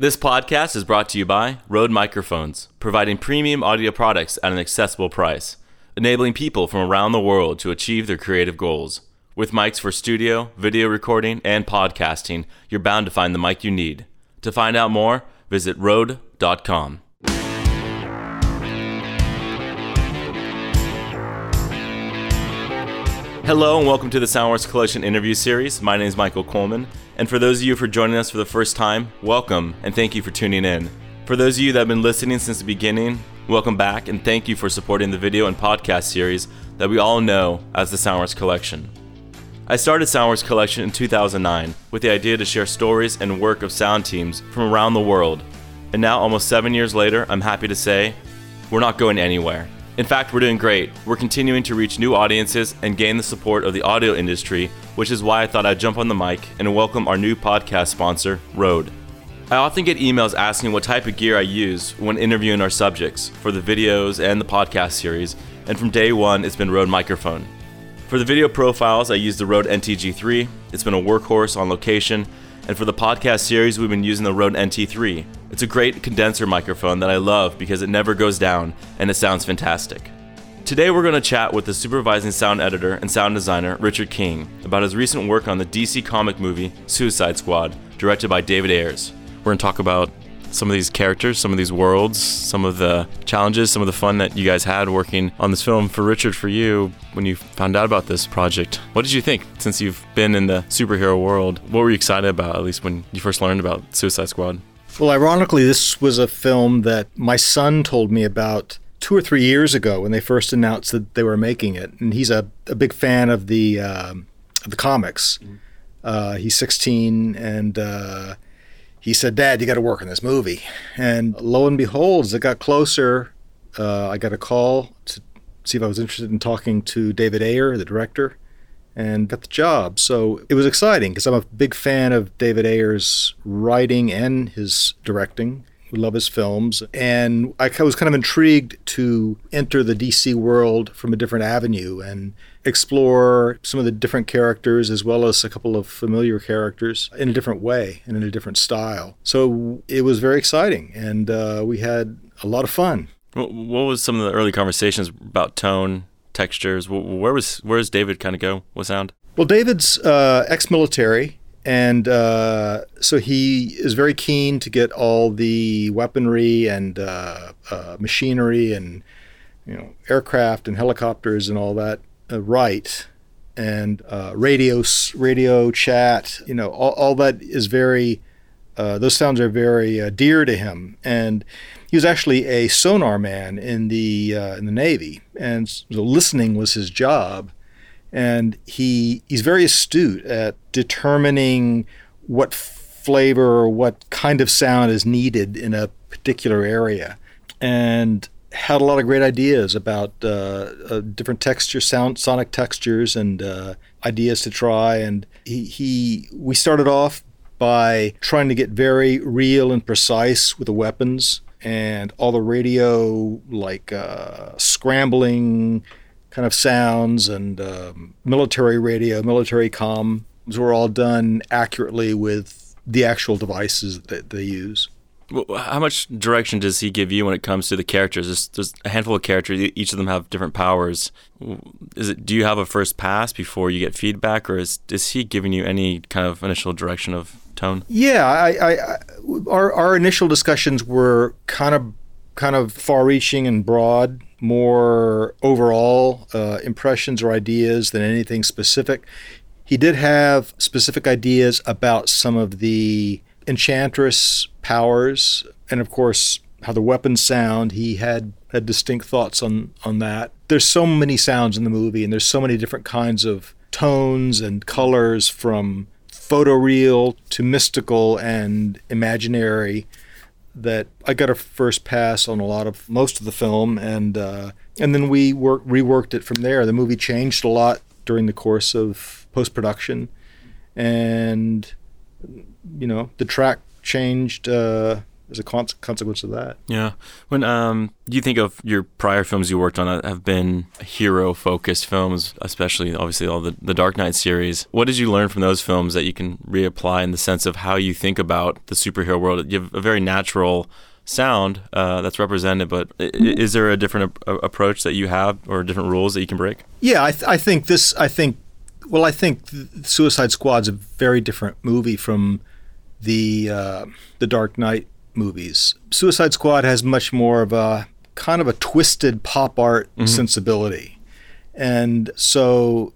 This podcast is brought to you by Rode Microphones, providing premium audio products at an accessible price, enabling people from around the world to achieve their creative goals. With mics for studio, video recording, and podcasting, you're bound to find the mic you need. To find out more, visit Rode.com. Hello and welcome to the Soundworks Collection interview series. My name is Michael Coleman, and for those of you for joining us for the first time, welcome and thank you for tuning in. For those of you that have been listening since the beginning, welcome back and thank you for supporting the video and podcast series that we all know as the Soundworks Collection. I started Soundworks Collection in 2009 with the idea to share stories and work of sound teams from around the world. And now, almost seven years later, I'm happy to say we're not going anywhere. In fact, we're doing great. We're continuing to reach new audiences and gain the support of the audio industry, which is why I thought I'd jump on the mic and welcome our new podcast sponsor, Rode. I often get emails asking what type of gear I use when interviewing our subjects for the videos and the podcast series, and from day one, it's been Rode Microphone. For the video profiles, I use the Rode NTG3. It's been a workhorse on location, and for the podcast series, we've been using the Rode NT3. It's a great condenser microphone that I love because it never goes down and it sounds fantastic. Today, we're going to chat with the supervising sound editor and sound designer, Richard King, about his recent work on the DC comic movie Suicide Squad, directed by David Ayers. We're going to talk about some of these characters, some of these worlds, some of the challenges, some of the fun that you guys had working on this film. For Richard, for you, when you found out about this project, what did you think since you've been in the superhero world? What were you excited about, at least when you first learned about Suicide Squad? Well, ironically, this was a film that my son told me about two or three years ago when they first announced that they were making it, and he's a, a big fan of the uh, of the comics. Uh, he's 16, and uh, he said, "Dad, you got to work on this movie." And lo and behold, as it got closer, uh, I got a call to see if I was interested in talking to David Ayer, the director, and got the job. So it was exciting because I'm a big fan of David Ayer's writing and his directing. We love his films. And I was kind of intrigued to enter the DC world from a different avenue and explore some of the different characters as well as a couple of familiar characters in a different way and in a different style. So it was very exciting and uh, we had a lot of fun. What was some of the early conversations about tone, textures? Where was where does David kind of go with sound? Well, David's uh, ex-military, and uh, so he is very keen to get all the weaponry and uh, uh machinery and you know aircraft and helicopters and all that uh, right. And uh, radio, radio chat, you know, all, all that is very. those sounds are very dear to him, and he was actually a sonar man in the uh, in the Navy, and so listening was his job. And he he's very astute at determining what flavor or what kind of sound is needed in a particular area, and had a lot of great ideas about uh, uh, different texture, sound, sonic textures, and uh, ideas to try. And he, he we started off by trying to get very real and precise with the weapons and all the radio like uh, scrambling kind of sounds and um, military radio, military comms were all done accurately with the actual devices that they use. How much direction does he give you when it comes to the characters? There's, there's, a handful of characters; each of them have different powers. Is it? Do you have a first pass before you get feedback, or is is he giving you any kind of initial direction of tone? Yeah, I, I, I our our initial discussions were kind of kind of far-reaching and broad, more overall uh, impressions or ideas than anything specific. He did have specific ideas about some of the enchantress powers, and of course how the weapons sound. He had had distinct thoughts on on that. There's so many sounds in the movie, and there's so many different kinds of tones and colors from photoreal to mystical and imaginary that I got a first pass on a lot of most of the film, and uh, and then we work, reworked it from there. The movie changed a lot during the course of post production, and you know the track changed uh, as a con- consequence of that. Yeah. When um, you think of your prior films you worked on that have been hero focused films, especially obviously all the, the Dark Knight series? What did you learn from those films that you can reapply in the sense of how you think about the superhero world? You have a very natural sound uh, that's represented, but is there a different a- approach that you have or different rules that you can break? Yeah, I, th- I think this. I think. Well, I think Suicide Squad's a very different movie from the uh, the Dark Knight movies. Suicide Squad has much more of a kind of a twisted pop art mm-hmm. sensibility. And so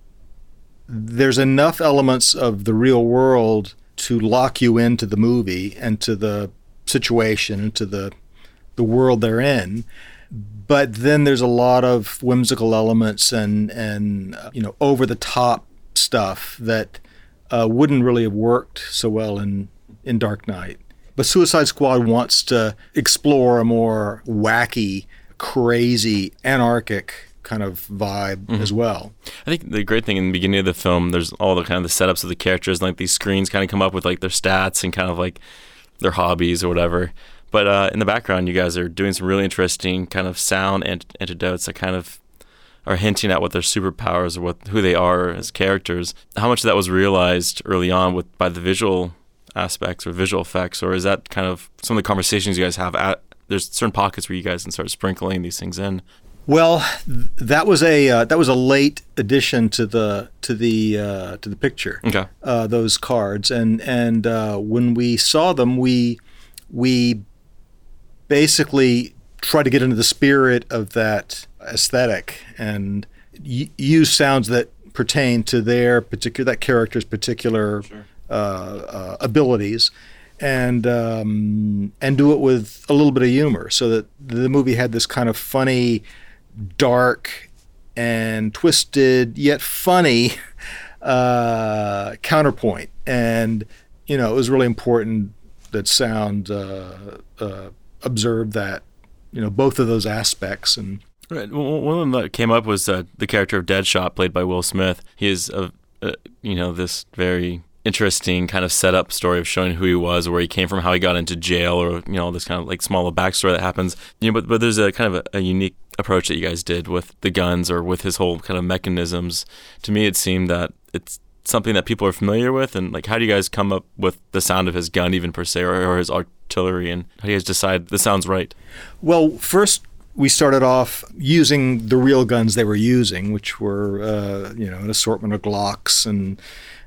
there's enough elements of the real world to lock you into the movie and to the situation and to the the world they're in. But then there's a lot of whimsical elements and and you know over the top stuff that uh, wouldn't really have worked so well in in Dark Knight. But Suicide Squad wants to explore a more wacky, crazy, anarchic kind of vibe mm-hmm. as well. I think the great thing in the beginning of the film, there's all the kind of the setups of the characters, and like these screens kind of come up with like their stats and kind of like their hobbies or whatever. But uh, in the background, you guys are doing some really interesting kind of sound antidotes that kind of are hinting at what their superpowers or what who they are as characters. How much of that was realized early on with by the visual aspects or visual effects, or is that kind of some of the conversations you guys have at? There's certain pockets where you guys can start sprinkling these things in. Well, that was a uh, that was a late addition to the to the uh, to the picture. Okay. Uh, those cards, and and uh, when we saw them, we we basically tried to get into the spirit of that aesthetic and y- use sounds that pertain to their particular that character's particular sure. Uh, uh, abilities, and um, and do it with a little bit of humor, so that the movie had this kind of funny, dark, and twisted yet funny uh, counterpoint. And you know, it was really important that sound uh, uh, observed that you know both of those aspects and. Right. Well, one of them that came up was uh, the character of Deadshot, played by Will Smith. He is a, a you know this very interesting kind of setup story of showing who he was, where he came from, how he got into jail, or you know this kind of like small backstory that happens. You know, but but there's a kind of a, a, unique approach that you guys did with the guns or with his whole kind of mechanisms. To me, it seemed that it's something that people are familiar with, and like how do you guys come up with the sound of his gun, even per se, or, or his artillery, and how do you guys decide this sounds right? Well, first we started off using the real guns they were using, which were uh, you know an assortment of Glocks and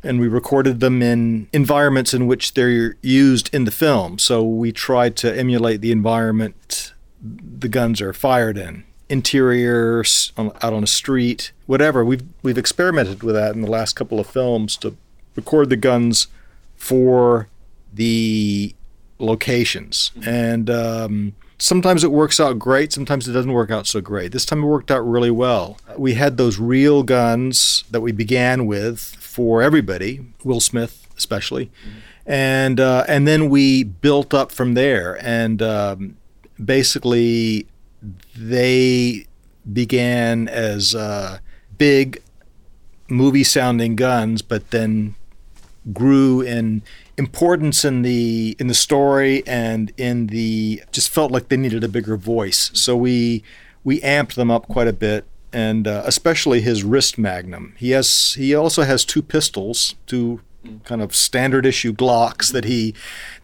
and we recorded them in environments in which they're used in the film. So we tried to emulate the environment the guns are fired in, interior, out on a street, whatever. We've we've experimented with that in the last couple of films to record the guns for the locations and. Um, sometimes it works out great, sometimes it doesn't work out so great. This time it worked out really well. We had those real guns that we began with for everybody, Will Smith especially, mm-hmm. and uh, and then we built up from there. And um, basically, they began as uh, big movie sounding guns, but then grew in importance in the in the story and in the just felt like they needed a bigger voice. So we we amped them up quite a bit, and uh, especially his wrist magnum. He has he also has two pistols, two kind of standard issue Glocks that he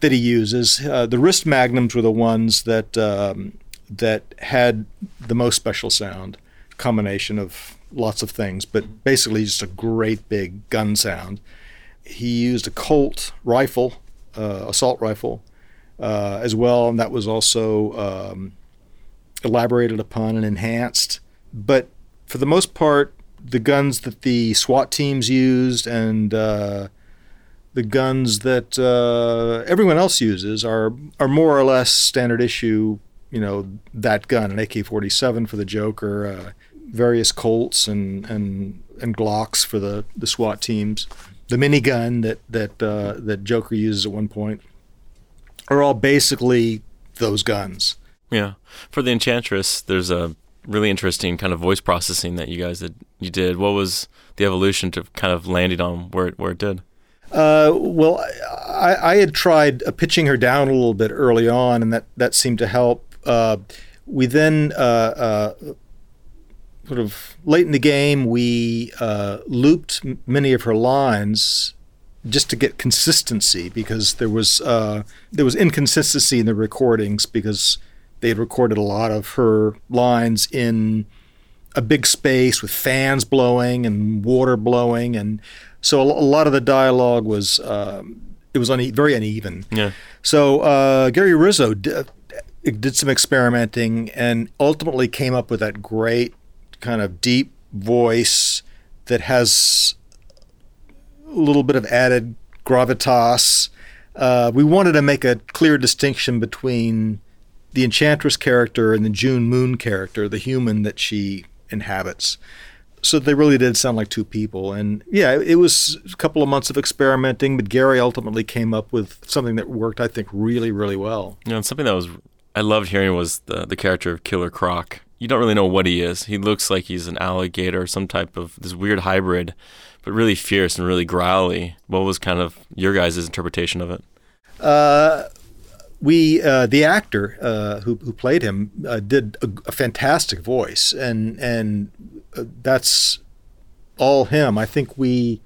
that he uses. Uh, the wrist magnums were the ones that um, that had the most special sound combination of lots of things, but basically just a great big gun sound he used a Colt rifle, uh, assault rifle, uh, as well, and that was also um, elaborated upon and enhanced. But for the most part, the guns that the SWAT teams used and uh, the guns that uh, everyone else uses are are more or less standard issue. You know that gun, an AK-47 for the Joker, uh, various Colts and and and Glocks for the the SWAT teams the minigun that that uh, that Joker uses at one point are all basically those guns. Yeah. For the Enchantress, there's a really interesting kind of voice processing that you guys did. You did. What was the evolution to kind of landing on where it, where it did? Uh, well, I, I had tried uh, pitching her down a little bit early on, and that, that seemed to help. Uh, we then, uh, uh, sort of late in the game, we uh, looped many of her lines just to get consistency because there was there was inconsistency in the recordings because they had recorded a lot of her lines in a big space with fans blowing and water blowing, and so a, a lot of the dialogue was um, it was une- very uneven. Yeah. So uh, Gary Rizzo did, did some experimenting and ultimately came up with that great kind of deep voice that has a little bit of added gravitas. Uh, we wanted to make a clear distinction between the Enchantress character and the June Moon character, the human that she inhabits. So they really did sound like two people. And yeah, it was a couple of months of experimenting, but Gary ultimately came up with something that worked, I think, really, really well. You know, and something that was I loved hearing was the the character of Killer Croc. You don't really know what he is. He looks like he's an alligator or some type of this weird hybrid, but really fierce and really growly. What was kind of your guys' interpretation of it? Uh, we uh, the actor uh, who who played him uh, did a, a, fantastic voice, and and uh, that's all him. I think we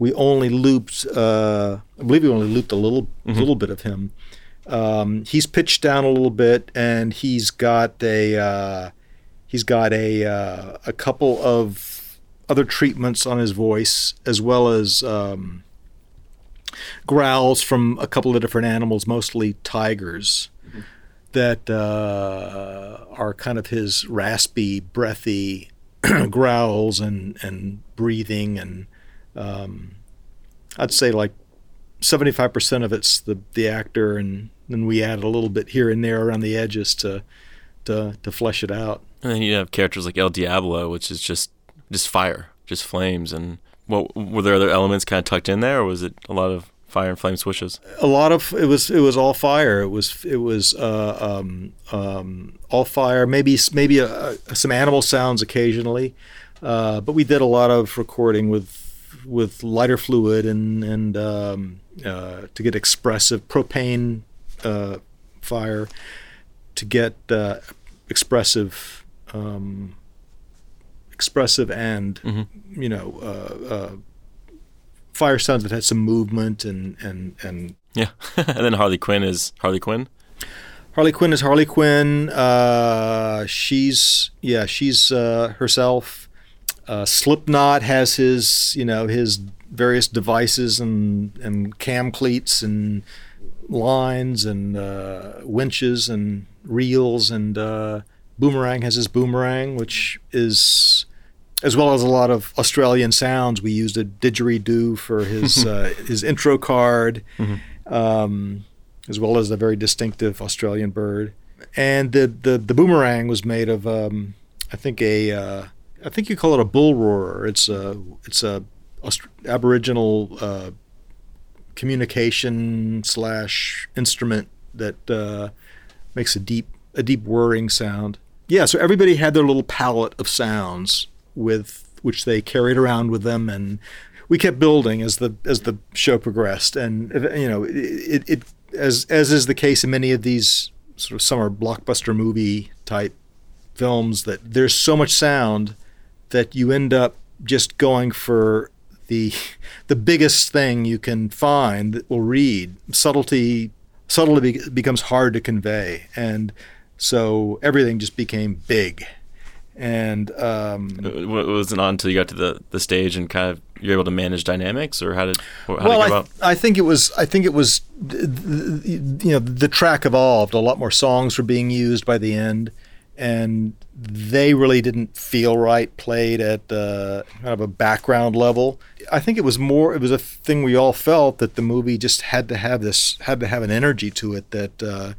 we only looped. Uh, I believe we only looped a little mm-hmm. little bit of him. Um, he's pitched down a little bit, and he's got a uh, he's got a a couple of other treatments on his voice, as well as. Um, growls from a couple of different animals, mostly tigers, mm-hmm. that uh, are kind of his raspy, breathy growls and, and breathing. And um, I'd say like 75% of it's the, the actor, and then we add a little bit here and there around the edges to, to, to flesh it out. And then you have characters like El Diablo, which is just just fire, just flames, and well, were there other elements kind of tucked in there, or was it a lot of fire and flame swishes? A lot of it was it was all fire. It was it was uh, um, um, all fire. Maybe maybe a, uh, a, some animal sounds occasionally, uh, but we did a lot of recording with with lighter fluid and and um, uh, to get expressive propane uh, fire to get uh, expressive um, expressive and mm-hmm. you know uh, uh, fire sounds that had some movement and and and yeah. and then Harley Quinn is Harley Quinn. Harley Quinn is Harley Quinn. Uh, she's yeah, she's uh, herself. Uh, Slipknot has his you know his various devices and and cam cleats and lines and uh, winches and reels and uh, Boomerang has his boomerang, which is as well as a lot of Australian sounds. We used a didgeridoo for his uh, his intro card, mm-hmm. um, as well as a very distinctive Australian bird. And the the, the boomerang was made of um, I think a uh, I think you call it a bull roarer. It's a it's a Aust- Aboriginal uh, communication slash instrument that uh, makes a deep a deep whirring sound. Yeah, so everybody had their little palette of sounds with which they carried around with them, and we kept building as the as the show progressed. And you know, it, it as as is the case in many of these sort of summer blockbuster movie type films, that there's so much sound that you end up just going for the the biggest thing you can find that will read. Subtlety subtlety becomes hard to convey, and so everything just became big and um, it wasn't on until you got to the, the stage and kind of you're able to manage dynamics or how did how well did I, I think it was I think it was you know the track evolved. A lot more songs were being used by the end and they really didn't feel right played at uh, kind of a background level. I think it was more it was a thing we all felt that the movie just had to have this had to have an energy to it that uh,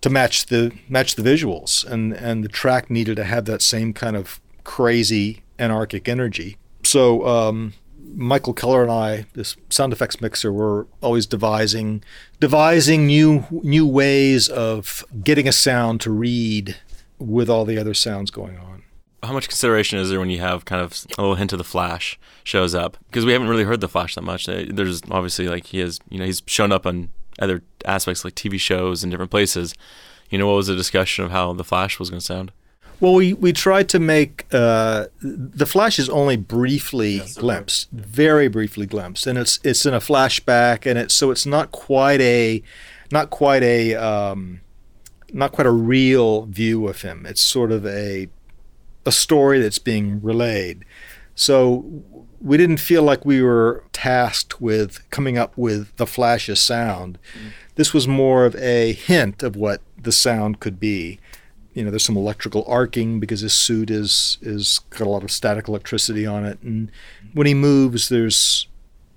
to match the match the visuals, and and the track needed to have that same kind of crazy anarchic energy. So um, Michael Keller and I, this sound effects mixer, were always devising devising new new ways of getting a sound to read with all the other sounds going on. how much consideration is there when you have kind of a little hint of the Flash shows up? Because we haven't really heard the Flash that much. There's obviously like he has, you know, he's shown up on other aspects like TV shows and different places. You know, what was the discussion of how the Flash was going to sound? Well, we, we tried to make uh, the Flash is only briefly glimpsed, very briefly glimpsed, and it's it's in a flashback, and it's so it's not quite a not quite a um, not quite a real view of him. It's sort of a a story that's being relayed. So we didn't feel like we were tasked with coming up with the Flash's sound. Mm-hmm. This was more of a hint of what the sound could be. You know, there's some electrical arcing because his suit is is got a lot of static electricity on it, and when he moves, there's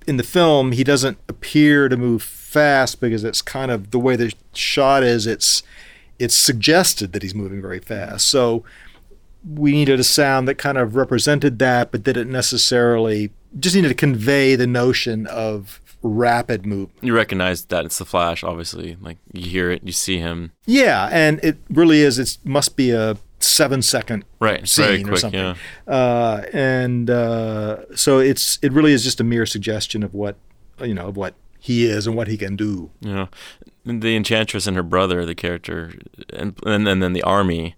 in the film he doesn't appear to move fast because it's kind of the way the shot is. It's it's suggested that he's moving very fast. So we needed a sound that kind of represented that, but didn't necessarily just needed to convey the notion of rapid movement. You recognize that it's the Flash, obviously. Like you hear it, you see him. Yeah, and it really is. It must be a seven second Right, scene very or quick. something. Yeah. Uh, and uh, so it's it really is just a mere suggestion of what you know of what he is and what he can do. Yeah, the Enchantress and her brother, the character, and and, and then the army.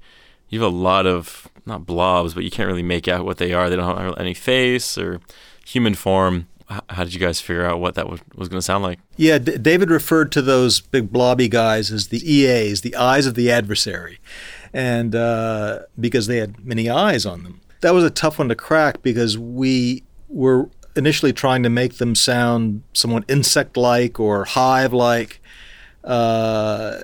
You have a lot of not blobs, but you can't really make out what they are. They don't have any face or human form. How did you guys figure out what that was, going to sound like? Yeah, D- David referred to those big blobby guys as the EAs, the eyes of the adversary, and uh, because they had many eyes on them. That was a tough one to crack because we were initially trying to make them sound somewhat insect-like or hive-like. Uh,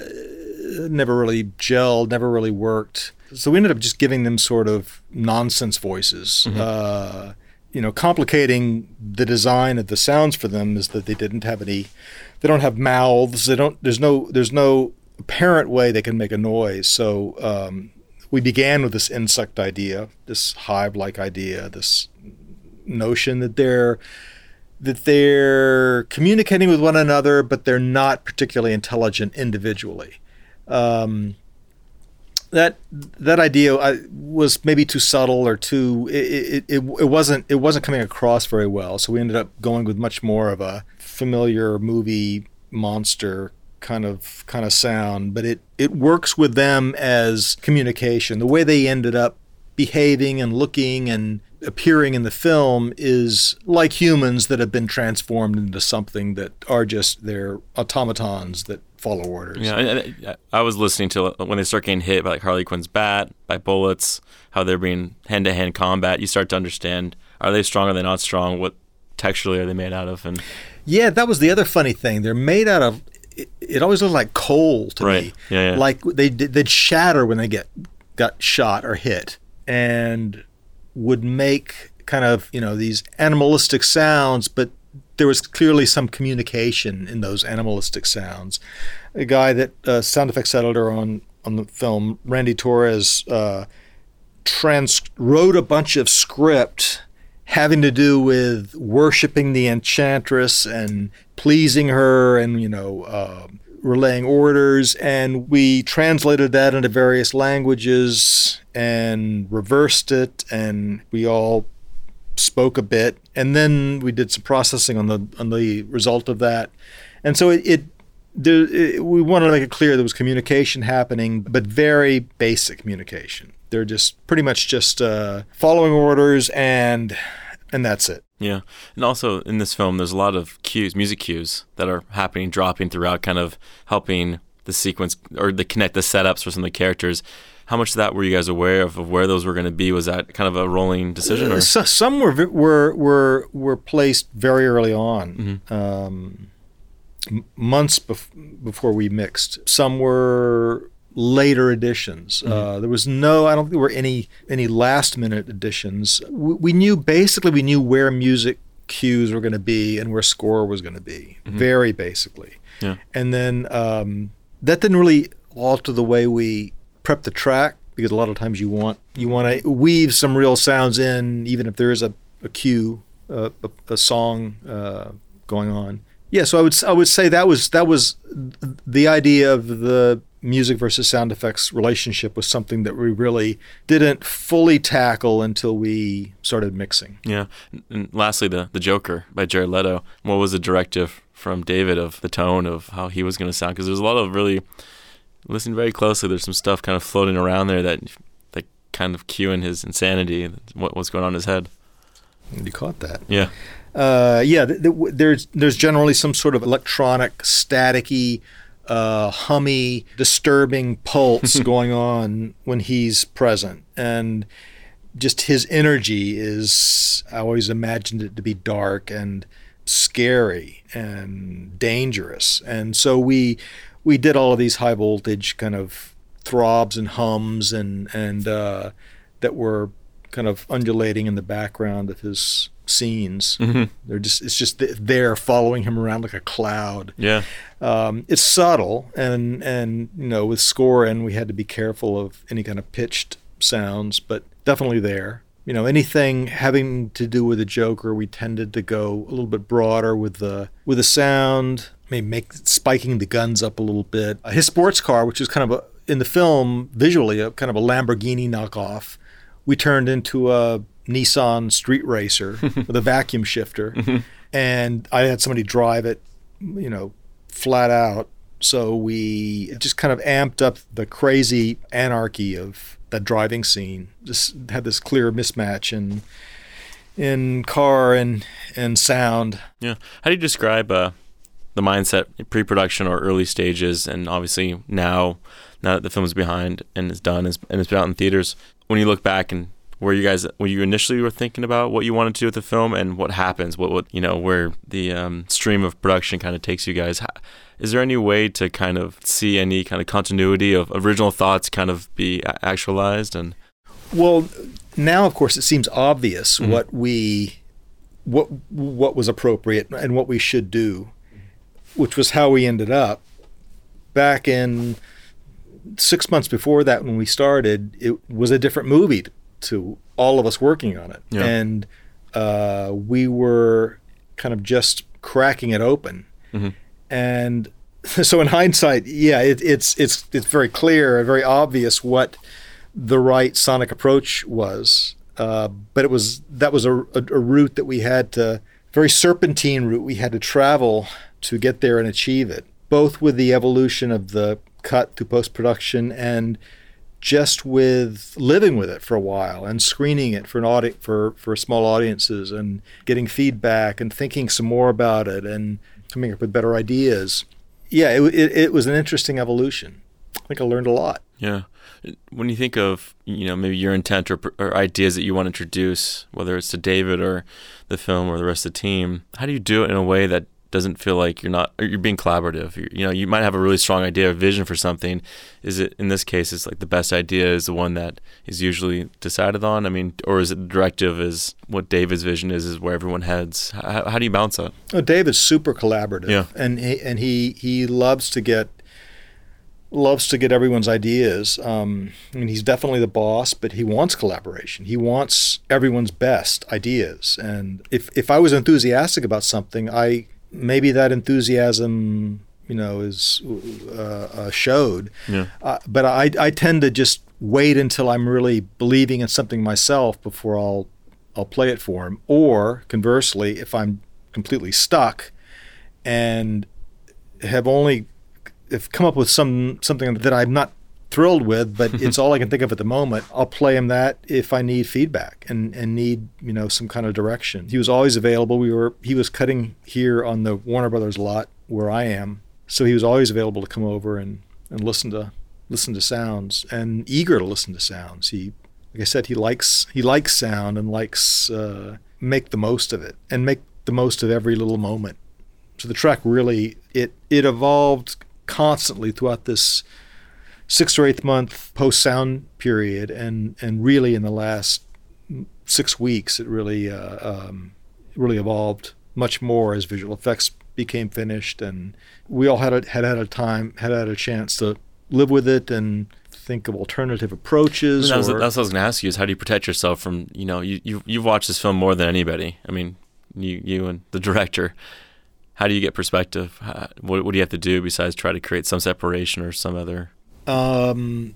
never really gelled, never really worked. So we ended up just giving them sort of nonsense voices. Uh, you know, complicating the design of the sounds for them is that they didn't have any. They don't have mouths. They don't. There's no. There's no apparent way they can make a noise. So um, we began with this insect idea, this hive-like idea, this notion that they're that they're communicating with one another, but they're not particularly intelligent individually. Um, that that idea I, was maybe too subtle or too it, it, it, it wasn't it wasn't coming across very well. So we ended up going with much more of a familiar movie monster kind of kind of sound, but it it works with them as communication. The way they ended up behaving and looking and appearing in the film is like humans that have been transformed into something that are just their automatons that follow orders. Yeah, and I was listening to when they start getting hit by like Harley Quinn's bat, by bullets, how they're being hand to hand combat. You start to understand: are they strong? Are they not strong? What texturally are they made out of? And Yeah, that was the other funny thing. They're made out of. It, it always looked like coal to Right. me. Yeah, yeah. Like they they'd shatter when they get got shot or hit, and would make kind of you know these animalistic sounds, but there was clearly some communication in those animalistic sounds. A guy that uh, sound effects editor on on the film, Randy Torres, uh, trans wrote a bunch of script having to do with worshiping the enchantress and pleasing her and you know uh, relaying orders and we translated that into various languages and reversed it and we all spoke a bit and then we did some processing on the on the result of that and so it, it there, it, we wanted to make it clear there was communication happening, but very basic communication. They're just pretty much just uh, following orders, and and that's it. yeah, and also in this film, there's a lot of cues, music cues that are happening, dropping throughout, kind of helping the sequence or the connect the setups for some of the characters. How much of that were you guys aware of, of where those were going to be? Was that kind of a rolling decision? Or? Uh, So, some were were were were placed very early on, um, m- months bef- before we mixed. Some were later additions. Uh, there was no, I don't think there were any any last minute additions. We, we knew basically we knew where music cues were going to be and where score was going to be, very basically. Yeah. And then um, that didn't really alter the way we prep the track because a lot of times you want you want to weave some real sounds in, even if there is a, a cue, a, a song uh, going on. Yeah, so I would I would say that was that was the idea of the music versus sound effects relationship was something that we really didn't fully tackle until we started mixing. Yeah. And lastly, the the Joker by Jared Leto. What was the directive from David of the tone of how he was going to sound? Because there's a lot of really listen very closely. There's some stuff kind of floating around there that that kind of cueing his insanity. What, what's going on in his head? You caught that. Yeah. Uh, yeah. Th- th- there's there's generally some sort of electronic, staticky uh, hummy, disturbing pulse going on when he's present. And just his energy is, I always imagined it to be dark and scary and dangerous. And so we, we did all of these high voltage kind of throbs and hums and, and uh, that were kind of undulating in the background of his scenes. Mm-hmm. They're just it's just there following him around like a cloud. Yeah. Um, it's subtle and and you know with score and we had to be careful of any kind of pitched sounds, but definitely there. You know anything having to do with the Joker, we tended to go a little bit broader with the with the sound, maybe make spiking the guns up a little bit. Uh, his sports car, which is kind of a, in the film visually a kind of a Lamborghini knockoff, we turned into a Nissan Street Racer with a vacuum shifter, mm-hmm. and I had somebody drive it, you know, flat out. So we just kind of amped up the crazy anarchy of that driving scene. Just had this clear mismatch in in car and and sound. Yeah. How do you describe uh, the mindset pre-production or early stages, and obviously now now that the film is behind and is done and it's been out in theaters? When you look back and where you guys when you initially were thinking about what you wanted to do with the film and what happens what what you know where the um, stream of production kind of takes you guys is there any way to kind of see any kind of continuity of original thoughts kind of be actualized and well now of course it seems obvious mm-hmm. what we what what was appropriate and what we should do which was how we ended up back in six months before that when we started it was a different movie to all of us working on it, yeah. and uh, we were kind of just cracking it open. Mm-hmm. And so, in hindsight, yeah, it, it's it's it's very clear very obvious what the right sonic approach was. Uh, but it was that was a, a, a route that we had to very serpentine route we had to travel to get there and achieve it. Both with the evolution of the cut to post production and just with living with it for a while and screening it for an audit for for small audiences and getting feedback and thinking some more about it and coming up with better ideas. Yeah, it, it, it was an interesting evolution. I think I learned a lot. Yeah. When you think of you know maybe your intent or, or ideas that you want to introduce, whether it's to David or the film or the rest of the team, how do you do it in a way that doesn't feel like you're not you're being collaborative. You're, you know, you might have a really strong idea or vision for something. Is it in this case? It's like the best idea is the one that is usually decided on. I mean, or is it the directive? Is what David's vision is is where everyone heads? How, how do you balance that? Oh, David's super collaborative. Yeah, and he, and he he loves to get loves to get everyone's ideas. Um, I mean, he's definitely the boss, but he wants collaboration. He wants everyone's best ideas. And if if I was enthusiastic about something, I maybe that enthusiasm you know is uh, uh, showed yeah. uh, but I, I tend to just wait until i'm really believing in something myself before i'll i'll play it for him or conversely if i'm completely stuck and have only have come up with some something that i'm not thrilled with, but it's all I can think of at the moment. I'll play him that if I need feedback and, and need, you know, some kind of direction. He was always available. We were he was cutting here on the Warner Brothers lot where I am. So he was always available to come over and, and listen to listen to sounds and eager to listen to sounds. He like I said, he likes he likes sound and likes uh, make the most of it and make the most of every little moment. So the track really it it evolved constantly throughout this six or eighth month post sound period, and and really in the last six weeks, it really uh, um, really evolved much more as visual effects became finished, and we all had a, had had a time had had a chance to live with it and think of alternative approaches. I mean, that or, that's what I was going to ask you: is how do you protect yourself from you know you, you you've watched this film more than anybody. I mean, you you and the director. How do you get perspective? How, what, what do you have to do besides try to create some separation or some other Um,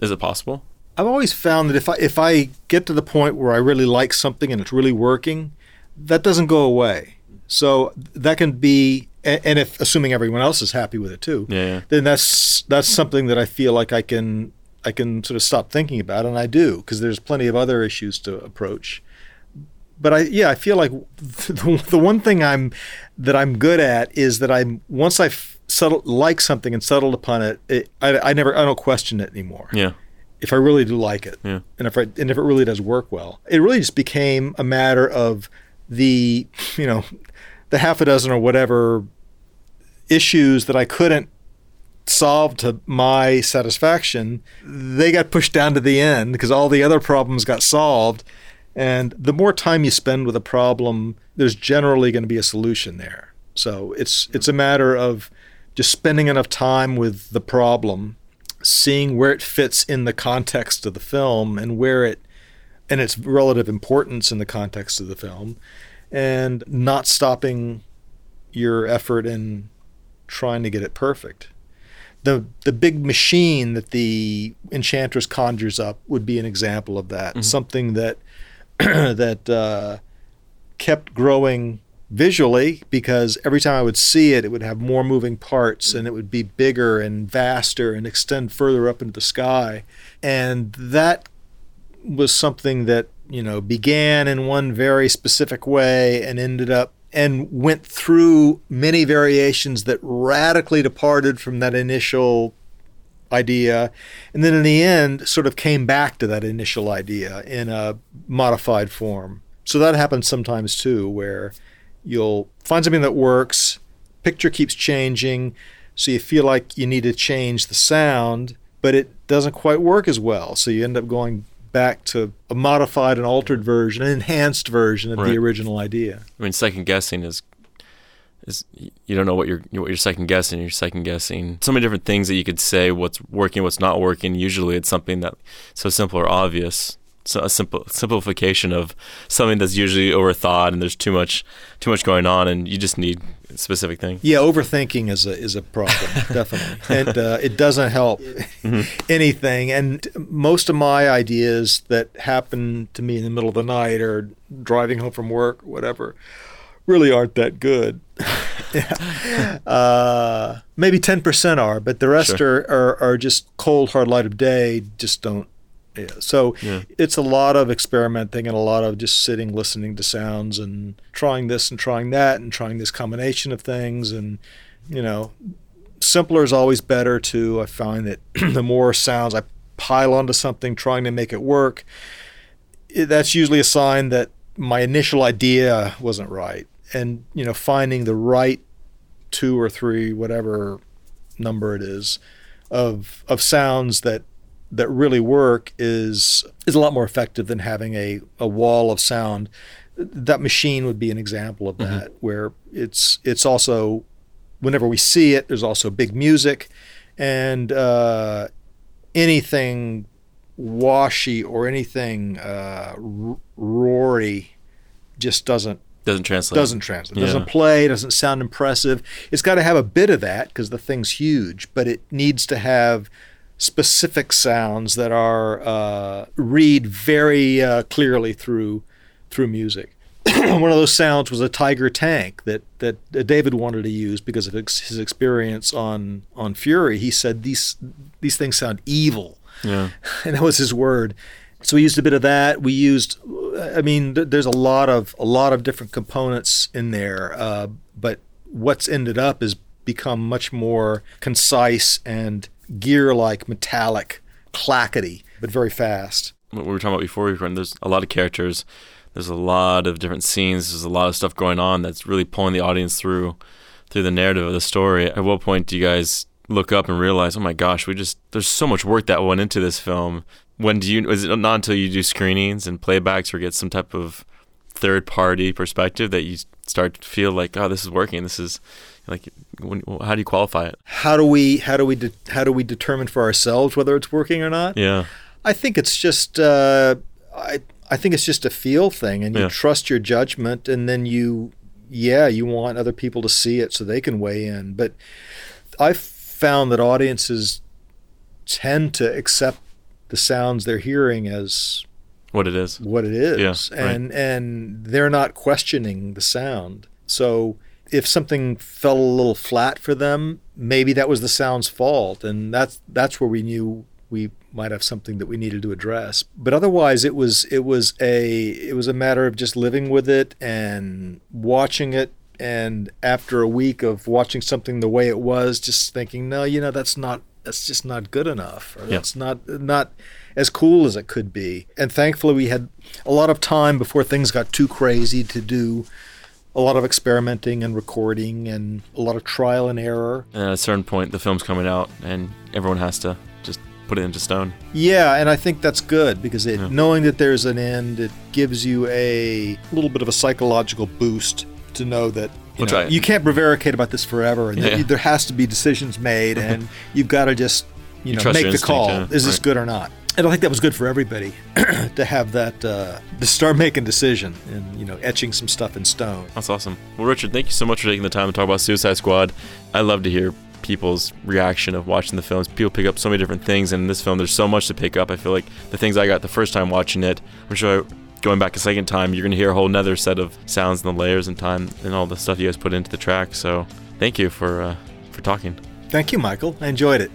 Is it possible? I've always found that if I if I get to the point where I really like something and it's really working, that doesn't go away. So that can be, and if assuming everyone else is happy with it too, Yeah, yeah. then that's that's something that I feel like I can I can sort of stop thinking about, and I do because there's plenty of other issues to approach. But I yeah I feel like the, the one thing I'm that I'm good at is that I'm once I settle like something and settled upon it, it I, I never I don't question it anymore Yeah. if I really do like it, Yeah. and if I, and if it really does work well, it really just became a matter of the you know the half a dozen or whatever issues that I couldn't solve to my satisfaction. They got pushed down to the end because all the other problems got solved. And the more time you spend with a problem, there's generally going to be a solution there. So it's it's a matter of just spending enough time with the problem seeing where it fits in the context of the film and where it and its relative importance in the context of the film and not stopping your effort in trying to get it perfect. The the big machine that the enchantress conjures up would be an example of that. Something that that uh, kept growing visually because every time I would see it, it would have more moving parts mm. and it would be bigger and vaster and extend further up into the sky. And that was something that, you know, began in one very specific way and ended up and went through many variations that radically departed from that initial idea. And then in the end sort of came back to that initial idea in a modified form. So that happens sometimes too where you'll find something that works picture keeps changing so you feel like you need to change the sound but it doesn't quite work as well so you end up going back to a modified and altered version an enhanced version of Right. the original idea I mean, second guessing is is you don't know what you're what you're second guessing. You're second guessing so many different things that you could say what's working, what's not working. Usually, it's something that so simple or obvious. So a simple simplification of something that's usually overthought, and there's too much too much going on, and you just need a specific thing. Yeah, overthinking is a is a problem, definitely, and uh, it doesn't help anything. And most of my ideas that happen to me in the middle of the night or driving home from work, or whatever, really aren't that good. Yeah. uh, maybe ten percent are, but the rest Sure. are, are are just cold hard light of day. Just don't. Yeah. So Yeah. it's a lot of experimenting and a lot of just sitting, listening to sounds and trying this and trying that and trying this combination of things. And, you know, simpler is always better too. I find that the more sounds I pile onto something trying to make it work, i- that's usually a sign that my initial idea wasn't right. And, you know, finding the right two or three, whatever number it is, of of sounds that that really work is is a lot more effective than having a, a wall of sound. That machine would be an example of that, where it's it's also whenever we see it, there's also big music, and uh, anything washy or anything uh, roary just doesn't Doesn't translate. doesn't translate. Yeah. Doesn't play. Doesn't sound impressive. It's got to have a bit of that because the thing's huge, but it needs to have specific sounds that are uh, read very uh, clearly through through music. One of those sounds was a tiger tank that that uh, David wanted to use because of ex- his experience on on Fury. He said these these things sound evil Yeah. and that was his word. So we used a bit of that. We used, I mean, th- there's a lot of a lot of different components in there, uh, but what's ended up is become much more concise and gear-like, metallic, clackety, but very fast. what we were talking about before we went, there's a lot of characters, there's a lot of different scenes, there's a lot of stuff going on that's really pulling the audience through through the narrative of the story. At what point do you guys look up and realize, oh my gosh, we just there's so much work that went into this film. When do you is it not until you do screenings and playbacks or get some type of third party perspective that you start to feel like, oh, this is working. This is like, when, how do you qualify it? How do we how do we de- how do we determine for ourselves whether it's working or not? Yeah, I think it's just uh, I I think it's just a feel thing, and you Yeah. trust your judgment, and then you yeah you want other people to see it so they can weigh in. But I've found that audiences tend to accept the sounds they're hearing as what it is. what it is, Yeah, right. and and they're not questioning the sound. So if something fell a little flat for them, maybe that was the sound's fault, and that's that's where we knew we might have something that we needed to address. But otherwise, it was it was a it was a matter of just living with it and watching it. And after a week of watching something the way it was, just thinking, no, you know, that's not that's just not good enough, or Yeah. that's not not as cool as it could be. And thankfully, we had a lot of time before things got too crazy to do a lot of experimenting and recording and a lot of trial and error. And at a certain point, the film's coming out, and everyone has to just put it into stone. Yeah, and I think that's good because it, Yeah. knowing that there's an end, it gives you a little bit of a psychological boost to know that you, know, you can't prevaricate about this forever, and that Yeah. you- there has to be decisions made, and you've got to just you know make the call: is this right. good or not? And I think that was good for everybody to have that uh, to start making decision and you know etching some stuff in stone. That's awesome. Well, Richard, thank you so much for taking the time to talk about Suicide Squad. I love to hear people's reaction of watching the films. People pick up so many different things, and in this film, there's so much to pick up. I feel like the things I got the first time watching it, I'm sure going back a second time, you're going to hear a whole nother set of sounds and the layers and time and all the stuff you guys put into the track. So thank you for uh, for talking. Thank you, Michael. I enjoyed it.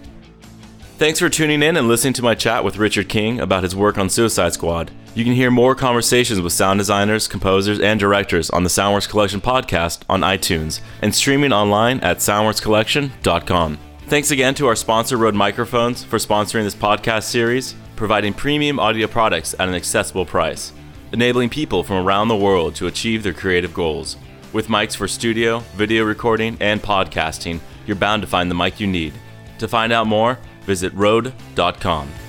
Thanks for tuning in and listening to my chat with Richard King about his work on Suicide Squad. You can hear more conversations with sound designers, composers, and directors on the Soundworks Collection podcast on iTunes and streaming online at soundworkscollection.com. Thanks again to our sponsor, Rode Microphones, for sponsoring this podcast series, providing premium audio products at an accessible price, enabling people from around the world to achieve their creative goals. With mics for studio, video recording, and podcasting, you're bound to find the mic you need. To find out more, visit Rode.com.